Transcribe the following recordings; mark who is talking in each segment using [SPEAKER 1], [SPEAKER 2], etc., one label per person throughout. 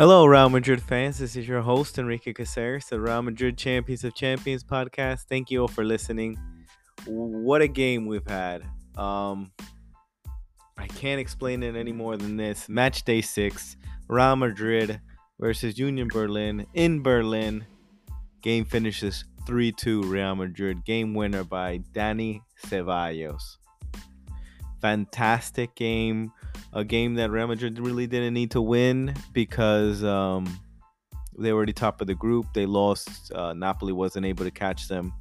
[SPEAKER 1] Hello, Real Madrid fans. This is your host, Enrique Caceres, the Real Madrid Champions of Champions podcast. Thank you all for listening. What a game we've had. Um, I can't explain it any more than this. Match day six, Real Madrid versus Union Berlin in Berlin. Game finishes 3 2 Real Madrid. Game winner by Dani Ceballos. Fantastic game a game that Real Madrid really didn't need to win because um, they were already top of the group. They lost. Uh, Napoli wasn't able to catch them.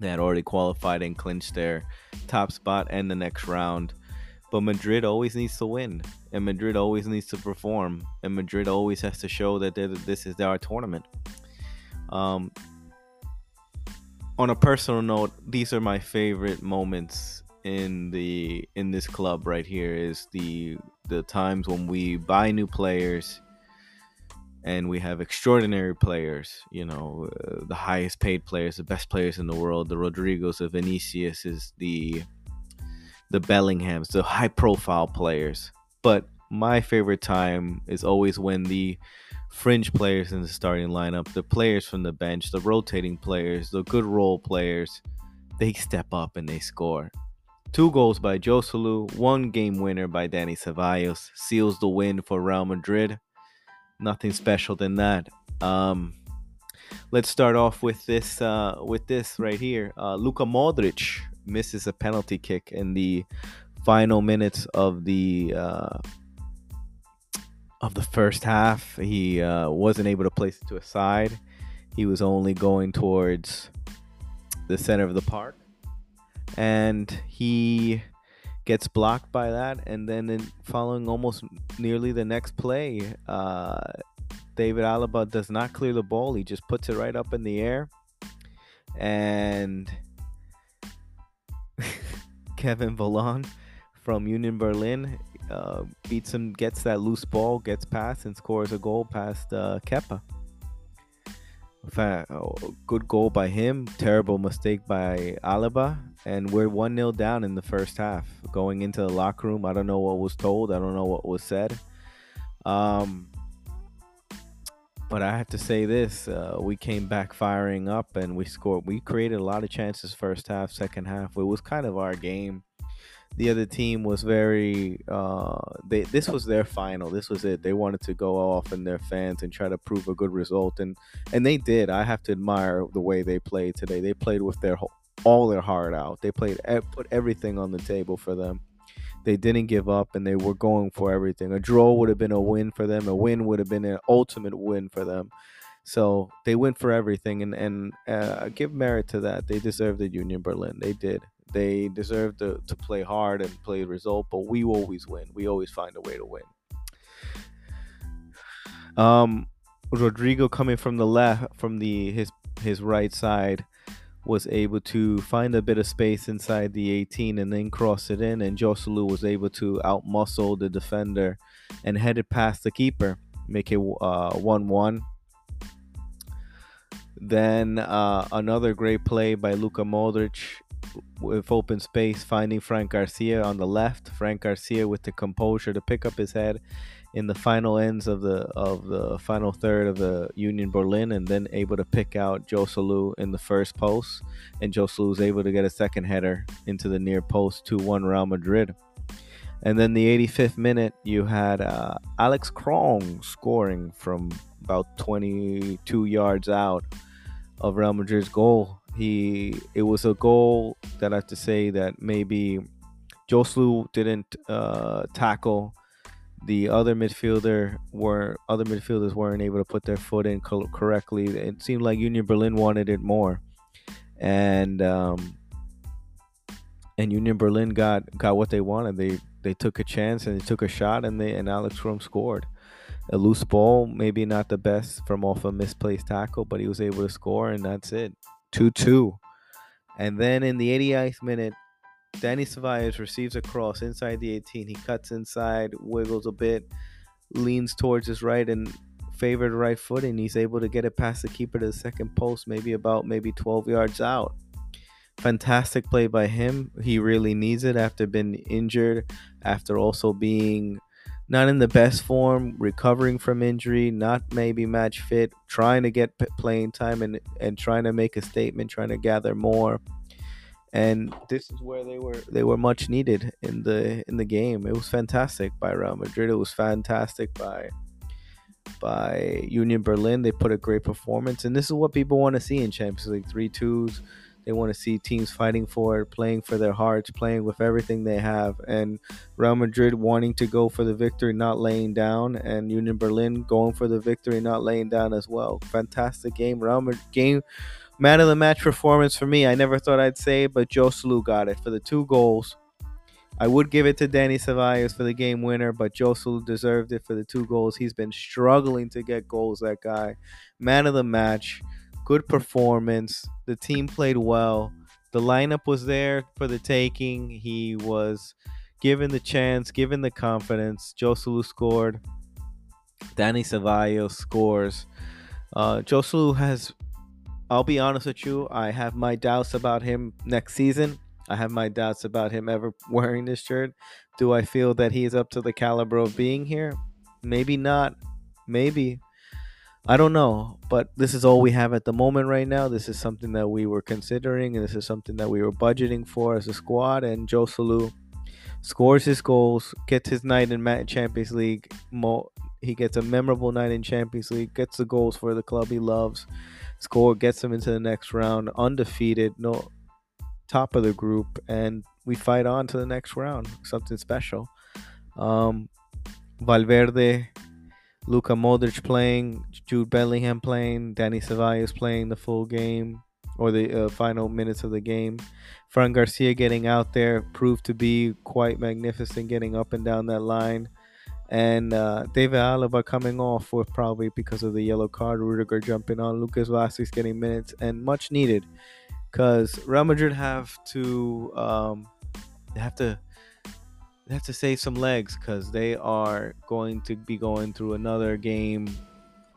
[SPEAKER 1] They had already qualified and clinched their top spot and the next round. But Madrid always needs to win, and Madrid always needs to perform, and Madrid always has to show that this is their tournament. Um, on a personal note, these are my favorite moments in the in this club right here is the the times when we buy new players and we have extraordinary players you know uh, the highest paid players the best players in the world. The rodrygos the vinicius is the the bellinghams the high profile players. But my favorite time is always when the fringe players in the starting lineup the players from the bench the rotating players the good role players they step up and they score Two goals by Joselu, one game winner by Dani Ceballos seals the win for Real Madrid. Nothing special than that. Um, let's start off with this uh, with this right here. Uh, Luka Modric misses a penalty kick in the final minutes of the uh, of the first half. He uh, wasn't able to place it to a side. He was only going towards the center of the park and he gets blocked by that. And then in following almost nearly the next play uh, david alaba does not clear the ball. He just puts it right up in the air. And kevin Volland from union berlin uh, beats him gets that loose ball gets past and scores a goal past uh, kepa good goal by him terrible mistake by alaba and we're 1 0 down in the first half. Going into the locker room, I don't know what was told, I don't know what was said. Um, but I have to say this: uh, we came back firing up, and we scored. We created a lot of chances first half, second half. It was kind of our game. The other team was very. Uh, they this was their final. This was it. They wanted to go off in their fans and try to prove a good result, and and they did. I have to admire the way they played today. They played with their whole all their heart out. They played put everything on the table for them. They didn't give up and they were going for everything. A draw would have been a win for them. A win would have been an ultimate win for them. So they went for everything and and uh, give merit to that. They deserved the Union Berlin. They did. They deserve to, to play hard and play the result, but we always win. We always find a way to win. Um, Rodrygo coming from the left, from the his his right side, was able to find a bit of space inside the 18 and then cross it in, and Joselu was able to outmuscle the defender and head it past the keeper, make it uh, 1 1. Then uh, another great play by Luka Modric with open space, finding Fran Garcia on the left. Fran Garcia with the composure to pick up his head in the final ends of the of the final third of the Union Berlin, and then able to pick out Joselu in the first post, and Joselu was able to get a second header into the near post, two one Real Madrid. And then the 85th minute, you had uh, Alex Krong scoring from about 22 yards out of Real Madrid's goal. He it was a goal that I have to say that maybe Joselu didn't uh, tackle the other midfielder were other midfielders weren't able to put their foot in co- correctly. It seemed like Union Berlin wanted it more, and um, and Union Berlin got got what they wanted. They they took a chance and they took a shot, and they and Alex Krong scored. A loose ball, maybe not the best from off a misplaced tackle, but he was able to score, and that's it. Two two, and then in the 88th minute, Dani Ceballos receives a cross inside the 18. He cuts inside, wiggles a bit, leans towards his right and favored right foot, and he's able to get it past the keeper to the second post, maybe about maybe 12 yards out. Fantastic play by him. He really needs it after being injured, after also being not in the best form, recovering from injury, not maybe match fit, trying to get playing time and and trying to make a statement, trying to gather more. And this is where they were they were much needed in the in the game. It was fantastic by Real Madrid. It was fantastic by by Union Berlin. They put a great performance, and this is what people want to see in Champions League: three twos, they want to see teams fighting for it, playing for their hearts, playing with everything they have. And Real Madrid wanting to go for the victory, not laying down, and Union Berlin going for the victory, not laying down as well. Fantastic game. Real Madrid game. Man of the match performance for me. I never thought I'd say it, but Joselu got it for the two goals. I would give it to Dani Ceballos for the game winner, but Joselu deserved it for the two goals. He's been struggling to get goals, that guy. Man of the match good performance. The team played well. The lineup was there for the taking. He was given the chance, given the confidence. Joselu scored. Dani Ceballos scores. Uh, Joselu has, I'll be honest with you, I have my doubts about him next season. I have my doubts about him ever wearing this shirt. Do I feel that he's up to the caliber of being here? Maybe not. Maybe. I don't know, but this is all we have at the moment right now. This is something that we were considering, and this is something that we were budgeting for as a squad. And Joselu scores his goals, gets his night in Champions League. He gets a memorable night in Champions League, gets the goals for the club he loves, score, gets him into the next round, undefeated, no top of the group, and we fight on to the next round. Something special. Um, Valverde Luka Modric playing, Jude Bellingham playing, Dani Ceballos playing the full game or the uh, final minutes of the game. Fran Garcia getting out there proved to be quite magnificent, getting up and down that line. And uh, David Alaba coming off with probably because of the yellow card. Rudiger jumping on. Lucas Vázquez getting minutes and much needed because Real Madrid have to um, have to they have to save some legs because they are going to be going through another game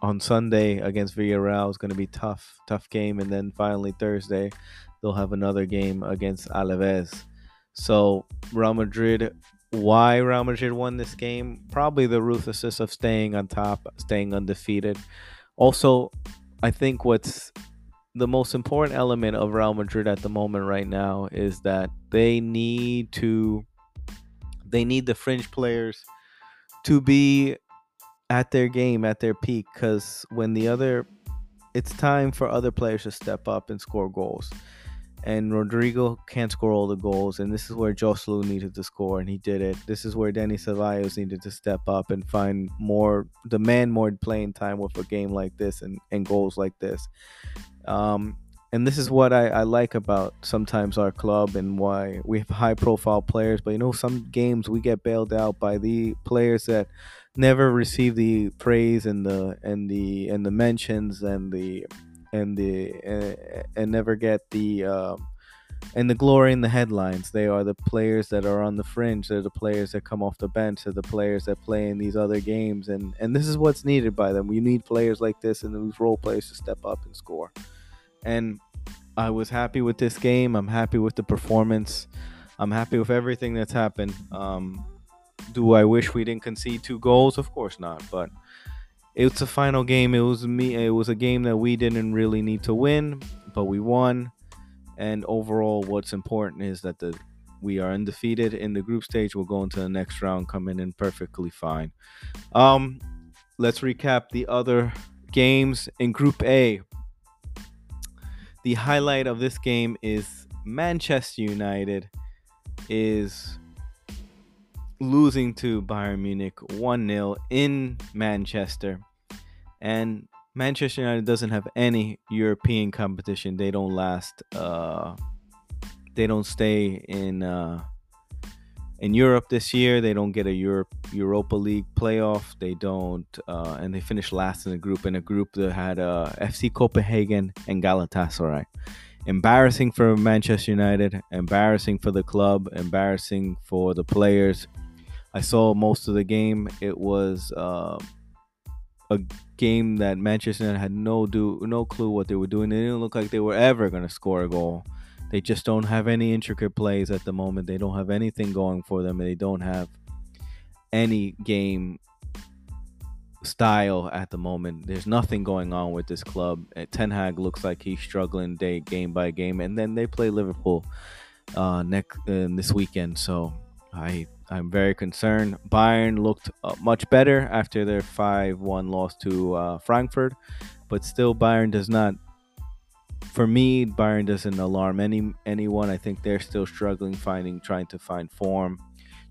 [SPEAKER 1] on Sunday against Villarreal. It's going to be tough, tough game, and then finally Thursday they'll have another game against Alaves. So Real Madrid, why Real Madrid won this game? Probably the ruthlessness of staying on top, staying undefeated. Also, I think what's the most important element of Real Madrid at the moment right now is that they need to they need the fringe players to be at their game, at their peak, because when the other, it's time for other players to step up and score goals. And Rodrygo can't score all the goals, and this is where Joselu needed to score, and he did it. This is where Dani Ceballos needed to step up and find more, demand more playing time with a game like this and, and goals like this. Um, and this is what I, I like about sometimes our club and why we have high profile players but you know some games we get bailed out by the players that never receive the praise and the and the and the mentions and the and the uh, and never get the uh, and the glory in the headlines. They are the players that are on the fringe. They're the players that come off the bench. They're the players that play in these other games. And and this is what's needed by them. We need players like this and these role players to step up and score. And I was happy with this game. I'm happy with the performance. I'm happy with everything that's happened. Um, do I wish we didn't concede two goals? Of course not. But it's a final game. It was me. It was a game that we didn't really need to win, but we won. And overall, what's important is that the we are undefeated in the group stage. We'll go into the next round, coming in perfectly fine. Um, let's recap the other games in Group A the highlight of this game is Manchester United is losing to Bayern Munich 1 0 in Manchester. And Manchester United doesn't have any European competition. They don't last, uh, they don't stay in. Uh, in Europe this year. They don't get a Europe Europa League playoff. They don't, uh, and they finished last in the group in a group that had uh, FC Copenhagen and Galatasaray. Embarrassing for Manchester United. Embarrassing for the club. Embarrassing for the players. I saw most of the game. It was uh, a game that Manchester United had no do no clue what they were doing. They didn't look like they were ever going to score a goal. They just don't have any intricate plays at the moment. They don't have anything going for them. They don't have any game style at the moment. There's nothing going on with this club. Uh, Ten Hag looks like he's struggling day game by game, and then they play Liverpool uh, next uh, this weekend. So I I'm very concerned. Bayern looked uh, much better after their five one loss to uh, Frankfurt, but still Bayern does not. For me, Bayern doesn't alarm any anyone. I think they're still struggling, finding trying to find form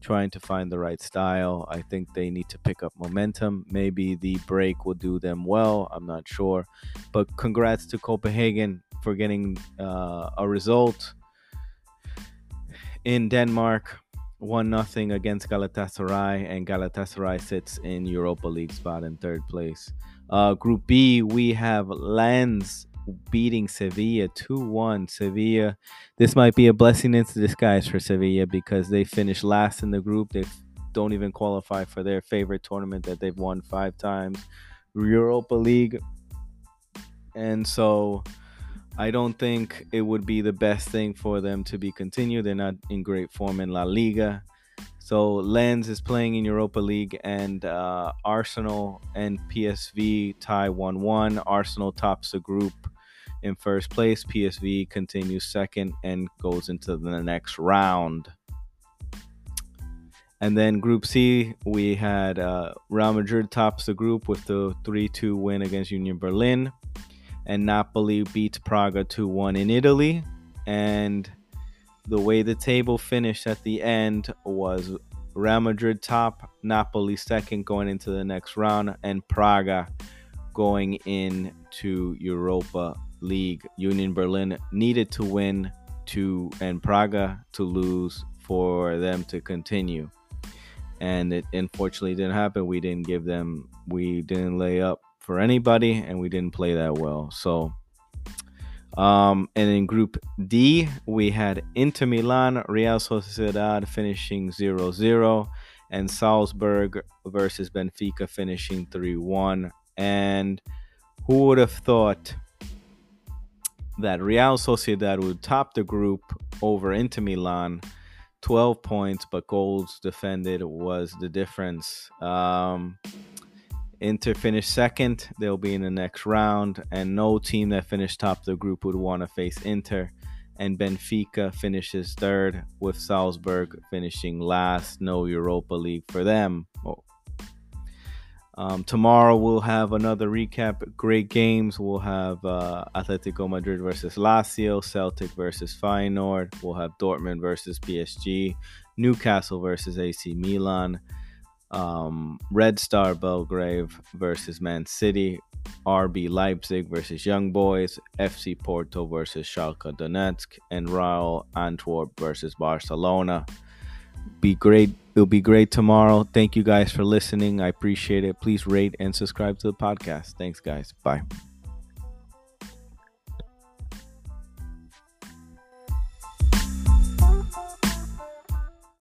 [SPEAKER 1] trying to find the right style. I think they need to pick up momentum. Maybe the break will do them well. I'm not sure. But congrats to Copenhagen for getting uh, a result in Denmark. One nothing against Galatasaray, and Galatasaray sits in Europa League spot in third place. Uh, Group B, we have Lens beating Sevilla 2 1. Sevilla, this might be a blessing in disguise for Sevilla because they finished last in the group. They don't even qualify for their favorite tournament that they've won five times, Europa League. And so I don't think it would be the best thing for them to be continued. They're not in great form in La Liga. So Lens is playing in Europa League, and uh, Arsenal and PSV tie 1 1. Arsenal tops the group in first place. PSV continues second and goes into the next round. And then Group C, we had uh, Real Madrid tops the group with the 3 2 win against Union Berlin. And Napoli beats Braga 2 1 in Italy. And the way the table finished at the end was Real Madrid top, Napoli second going into the next round, and Braga going into Europa league, Union Berlin needed to win to and Braga to lose for them to continue. And it unfortunately didn't happen. We didn't give them we didn't lay up for anybody and we didn't play that well. So um, and in Group D, we had Inter Milan, Real Sociedad finishing 0 0, and Salzburg versus Benfica finishing 3 1. And who would have thought that Real Sociedad would top the group over Inter Milan, 12 points, but goals defended was the difference. Um, Inter finished second. They'll be in the next round, and no team that finished top the group would want to face Inter. And Benfica finishes third, with Salzburg finishing last. No Europa League for them. Um, tomorrow we'll have another recap. Great games. We'll have uh, Atletico Madrid versus Lazio, Celtic versus Feyenoord. We'll have Dortmund versus PSG, Newcastle versus AC Milan, um, Red Star Belgrade versus Man City, RB Leipzig versus Young Boys, FC Porto versus Shakhtar Donetsk, and Royal Antwerp versus Barcelona. Be great It'll be great tomorrow. Thank you guys for listening. I appreciate it. Please rate and subscribe to the podcast. Thanks, guys. Bye.